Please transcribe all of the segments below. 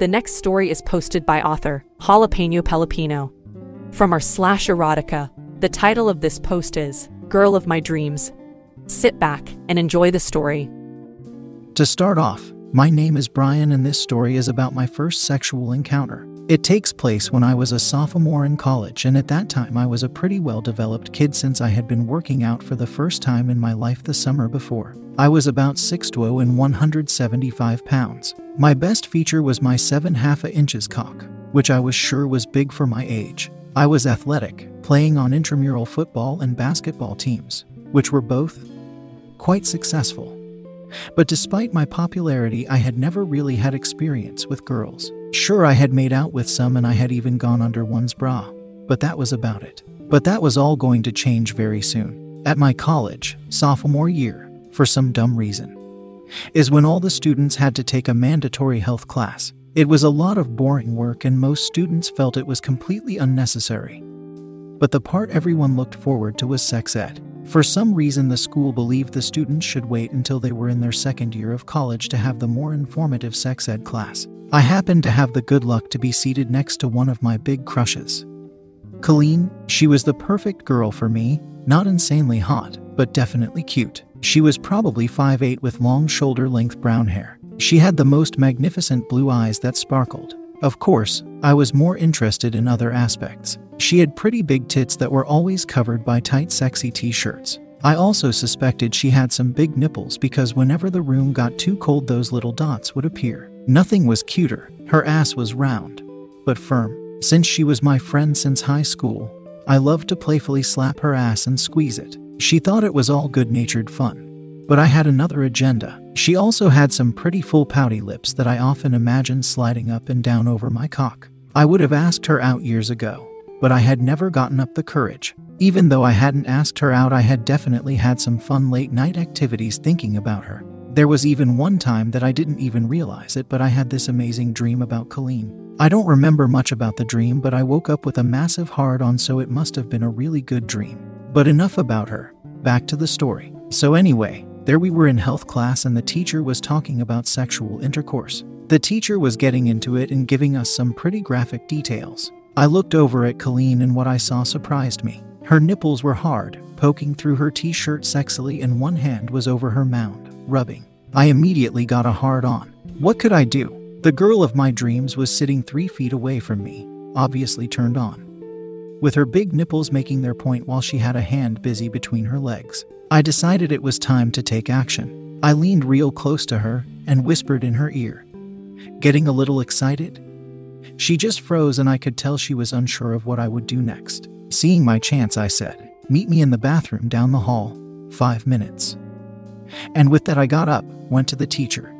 The next story is posted by author Jalapeno Pelopino. From our slash erotica, the title of this post is Girl of My Dreams. Sit back and enjoy the story. To start off, my name is Brian, and this story is about my first sexual encounter. It takes place when I was a sophomore in college, and at that time I was a pretty well developed kid since I had been working out for the first time in my life the summer before. I was about 6'2 and 175 pounds. My best feature was my 7 half a inches cock, which I was sure was big for my age. I was athletic, playing on intramural football and basketball teams, which were both quite successful. But despite my popularity, I had never really had experience with girls. Sure, I had made out with some and I had even gone under one's bra, but that was about it. But that was all going to change very soon. At my college, sophomore year, for some dumb reason, is when all the students had to take a mandatory health class. It was a lot of boring work, and most students felt it was completely unnecessary. But the part everyone looked forward to was sex ed. For some reason, the school believed the students should wait until they were in their second year of college to have the more informative sex ed class. I happened to have the good luck to be seated next to one of my big crushes. Colleen, she was the perfect girl for me, not insanely hot, but definitely cute. She was probably 5'8 with long shoulder length brown hair. She had the most magnificent blue eyes that sparkled. Of course, I was more interested in other aspects. She had pretty big tits that were always covered by tight, sexy t shirts. I also suspected she had some big nipples because whenever the room got too cold, those little dots would appear. Nothing was cuter. Her ass was round, but firm. Since she was my friend since high school, I loved to playfully slap her ass and squeeze it. She thought it was all good natured fun. But I had another agenda. She also had some pretty full pouty lips that I often imagined sliding up and down over my cock. I would have asked her out years ago, but I had never gotten up the courage. Even though I hadn't asked her out, I had definitely had some fun late night activities thinking about her. There was even one time that I didn't even realize it, but I had this amazing dream about Colleen. I don't remember much about the dream, but I woke up with a massive hard on, so it must have been a really good dream. But enough about her. Back to the story. So, anyway, there we were in health class, and the teacher was talking about sexual intercourse. The teacher was getting into it and giving us some pretty graphic details. I looked over at Colleen, and what I saw surprised me. Her nipples were hard, poking through her t shirt sexily, and one hand was over her mound, rubbing. I immediately got a hard on. What could I do? The girl of my dreams was sitting three feet away from me, obviously turned on. With her big nipples making their point while she had a hand busy between her legs. I decided it was time to take action. I leaned real close to her and whispered in her ear. Getting a little excited? She just froze, and I could tell she was unsure of what I would do next. Seeing my chance, I said, Meet me in the bathroom down the hall. Five minutes. And with that, I got up, went to the teacher,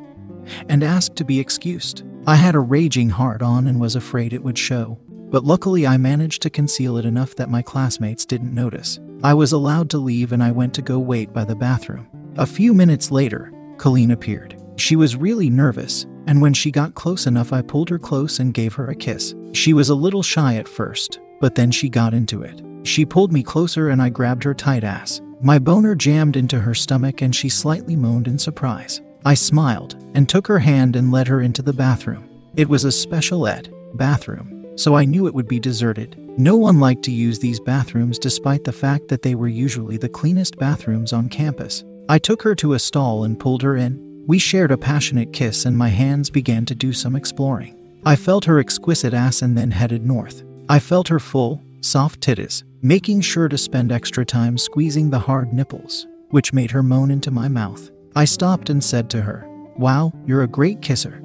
and asked to be excused. I had a raging heart on and was afraid it would show, but luckily I managed to conceal it enough that my classmates didn't notice. I was allowed to leave and I went to go wait by the bathroom. A few minutes later, Colleen appeared. She was really nervous, and when she got close enough, I pulled her close and gave her a kiss. She was a little shy at first, but then she got into it. She pulled me closer and I grabbed her tight ass. My boner jammed into her stomach and she slightly moaned in surprise. I smiled and took her hand and led her into the bathroom. It was a special ed bathroom, so I knew it would be deserted. No one liked to use these bathrooms despite the fact that they were usually the cleanest bathrooms on campus. I took her to a stall and pulled her in. We shared a passionate kiss and my hands began to do some exploring. I felt her exquisite ass and then headed north. I felt her full, soft titties, making sure to spend extra time squeezing the hard nipples, which made her moan into my mouth. I stopped and said to her, Wow, you're a great kisser.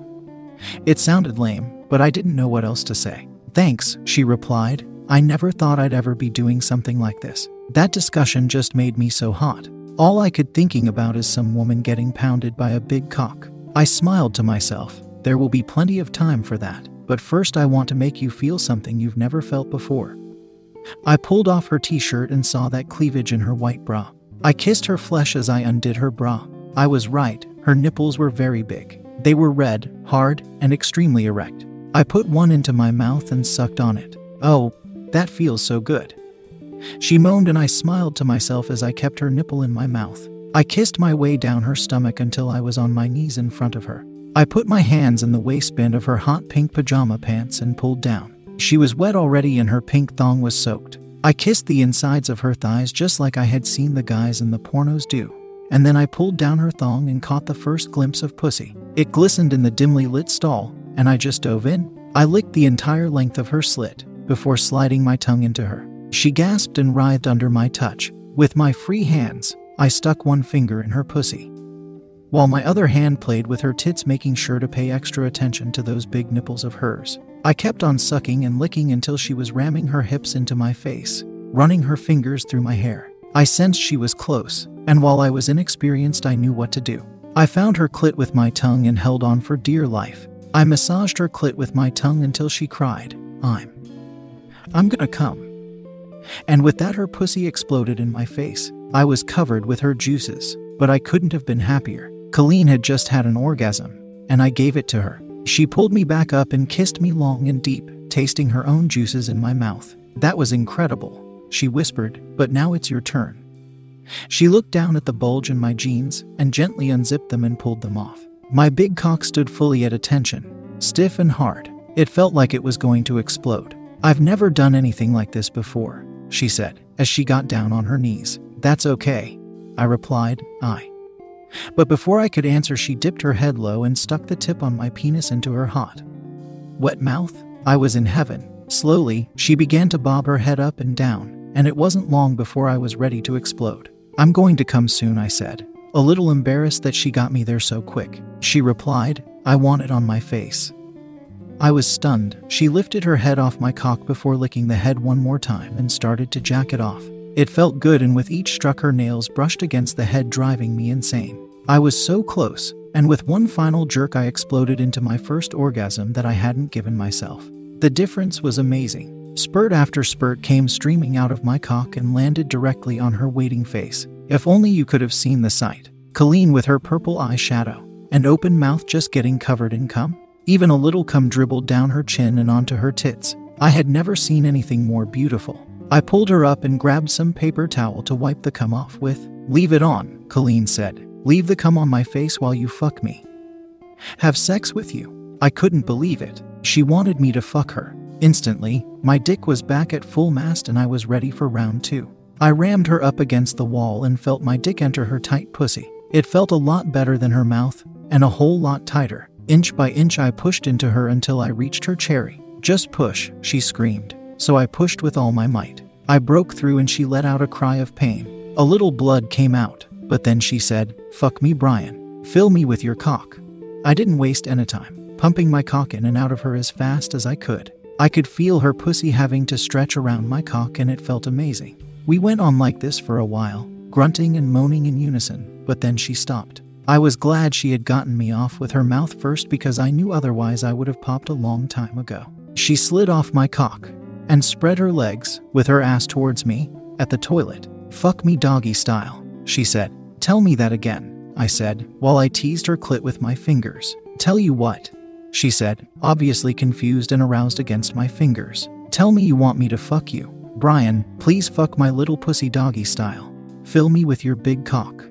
It sounded lame, but I didn't know what else to say. Thanks, she replied. I never thought I'd ever be doing something like this. That discussion just made me so hot. All I could thinking about is some woman getting pounded by a big cock. I smiled to myself. There will be plenty of time for that, but first I want to make you feel something you've never felt before. I pulled off her t shirt and saw that cleavage in her white bra. I kissed her flesh as I undid her bra. I was right, her nipples were very big. They were red, hard, and extremely erect. I put one into my mouth and sucked on it. Oh, that feels so good. She moaned and I smiled to myself as I kept her nipple in my mouth. I kissed my way down her stomach until I was on my knees in front of her. I put my hands in the waistband of her hot pink pajama pants and pulled down. She was wet already and her pink thong was soaked. I kissed the insides of her thighs just like I had seen the guys in the pornos do. And then I pulled down her thong and caught the first glimpse of pussy. It glistened in the dimly lit stall, and I just dove in. I licked the entire length of her slit before sliding my tongue into her. She gasped and writhed under my touch. With my free hands, I stuck one finger in her pussy, while my other hand played with her tits, making sure to pay extra attention to those big nipples of hers. I kept on sucking and licking until she was ramming her hips into my face, running her fingers through my hair. I sensed she was close, and while I was inexperienced, I knew what to do. I found her clit with my tongue and held on for dear life. I massaged her clit with my tongue until she cried, I'm. I'm gonna come. And with that, her pussy exploded in my face. I was covered with her juices, but I couldn't have been happier. Colleen had just had an orgasm, and I gave it to her. She pulled me back up and kissed me long and deep, tasting her own juices in my mouth. That was incredible, she whispered, but now it's your turn. She looked down at the bulge in my jeans and gently unzipped them and pulled them off. My big cock stood fully at attention, stiff and hard. It felt like it was going to explode. I've never done anything like this before, she said, as she got down on her knees. That's okay. I replied, I. But before I could answer, she dipped her head low and stuck the tip on my penis into her hot, wet mouth. I was in heaven. Slowly, she began to bob her head up and down, and it wasn't long before I was ready to explode. I'm going to come soon, I said, a little embarrassed that she got me there so quick. She replied, I want it on my face. I was stunned. She lifted her head off my cock before licking the head one more time and started to jack it off. It felt good, and with each struck, her nails brushed against the head, driving me insane. I was so close, and with one final jerk, I exploded into my first orgasm that I hadn't given myself. The difference was amazing. Spurt after spurt came streaming out of my cock and landed directly on her waiting face. If only you could have seen the sight. Colleen with her purple eye shadow and open mouth just getting covered in cum. Even a little cum dribbled down her chin and onto her tits. I had never seen anything more beautiful. I pulled her up and grabbed some paper towel to wipe the cum off with. Leave it on, Colleen said. Leave the cum on my face while you fuck me. Have sex with you. I couldn't believe it. She wanted me to fuck her. Instantly, my dick was back at full mast and I was ready for round two. I rammed her up against the wall and felt my dick enter her tight pussy. It felt a lot better than her mouth, and a whole lot tighter. Inch by inch, I pushed into her until I reached her cherry. Just push, she screamed so I pushed with all my might. I broke through and she let out a cry of pain. A little blood came out, but then she said, Fuck me, Brian. Fill me with your cock. I didn't waste any time, pumping my cock in and out of her as fast as I could. I could feel her pussy having to stretch around my cock and it felt amazing. We went on like this for a while, grunting and moaning in unison, but then she stopped. I was glad she had gotten me off with her mouth first because I knew otherwise I would have popped a long time ago. She slid off my cock, and spread her legs, with her ass towards me, at the toilet. Fuck me doggy style, she said. Tell me that again, I said, while I teased her clit with my fingers. Tell you what, she said, obviously confused and aroused against my fingers. Tell me you want me to fuck you. Brian, please fuck my little pussy doggy style. Fill me with your big cock.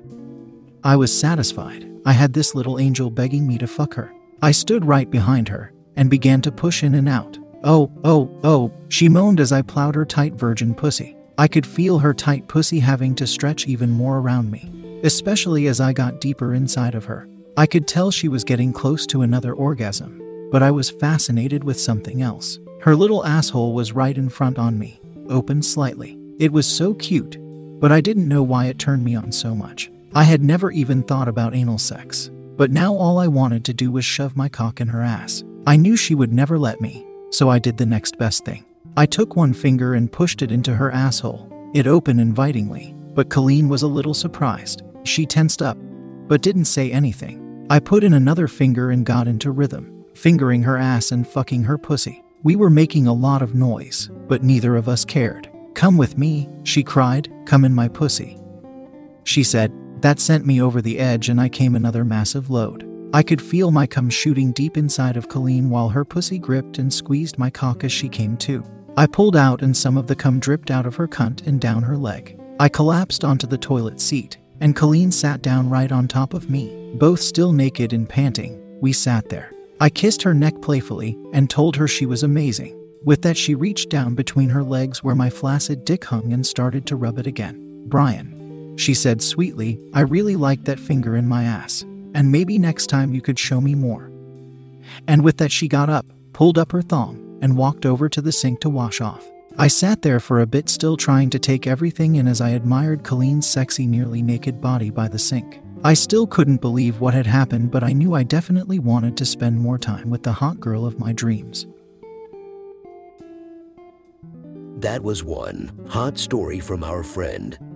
I was satisfied. I had this little angel begging me to fuck her. I stood right behind her and began to push in and out. Oh, oh, oh, she moaned as I plowed her tight virgin pussy. I could feel her tight pussy having to stretch even more around me, especially as I got deeper inside of her. I could tell she was getting close to another orgasm, but I was fascinated with something else. Her little asshole was right in front on me, open slightly. It was so cute, but I didn't know why it turned me on so much. I had never even thought about anal sex, but now all I wanted to do was shove my cock in her ass. I knew she would never let me, so I did the next best thing. I took one finger and pushed it into her asshole. It opened invitingly, but Colleen was a little surprised. She tensed up, but didn't say anything. I put in another finger and got into rhythm, fingering her ass and fucking her pussy. We were making a lot of noise, but neither of us cared. Come with me, she cried, come in my pussy. She said, that sent me over the edge and I came another massive load. I could feel my cum shooting deep inside of Colleen while her pussy gripped and squeezed my cock as she came to. I pulled out and some of the cum dripped out of her cunt and down her leg. I collapsed onto the toilet seat, and Colleen sat down right on top of me. Both still naked and panting, we sat there. I kissed her neck playfully and told her she was amazing. With that, she reached down between her legs where my flaccid dick hung and started to rub it again. Brian, she said sweetly, I really like that finger in my ass, and maybe next time you could show me more. And with that, she got up, pulled up her thong, and walked over to the sink to wash off. I sat there for a bit, still trying to take everything in as I admired Colleen's sexy, nearly naked body by the sink. I still couldn't believe what had happened, but I knew I definitely wanted to spend more time with the hot girl of my dreams. That was one hot story from our friend.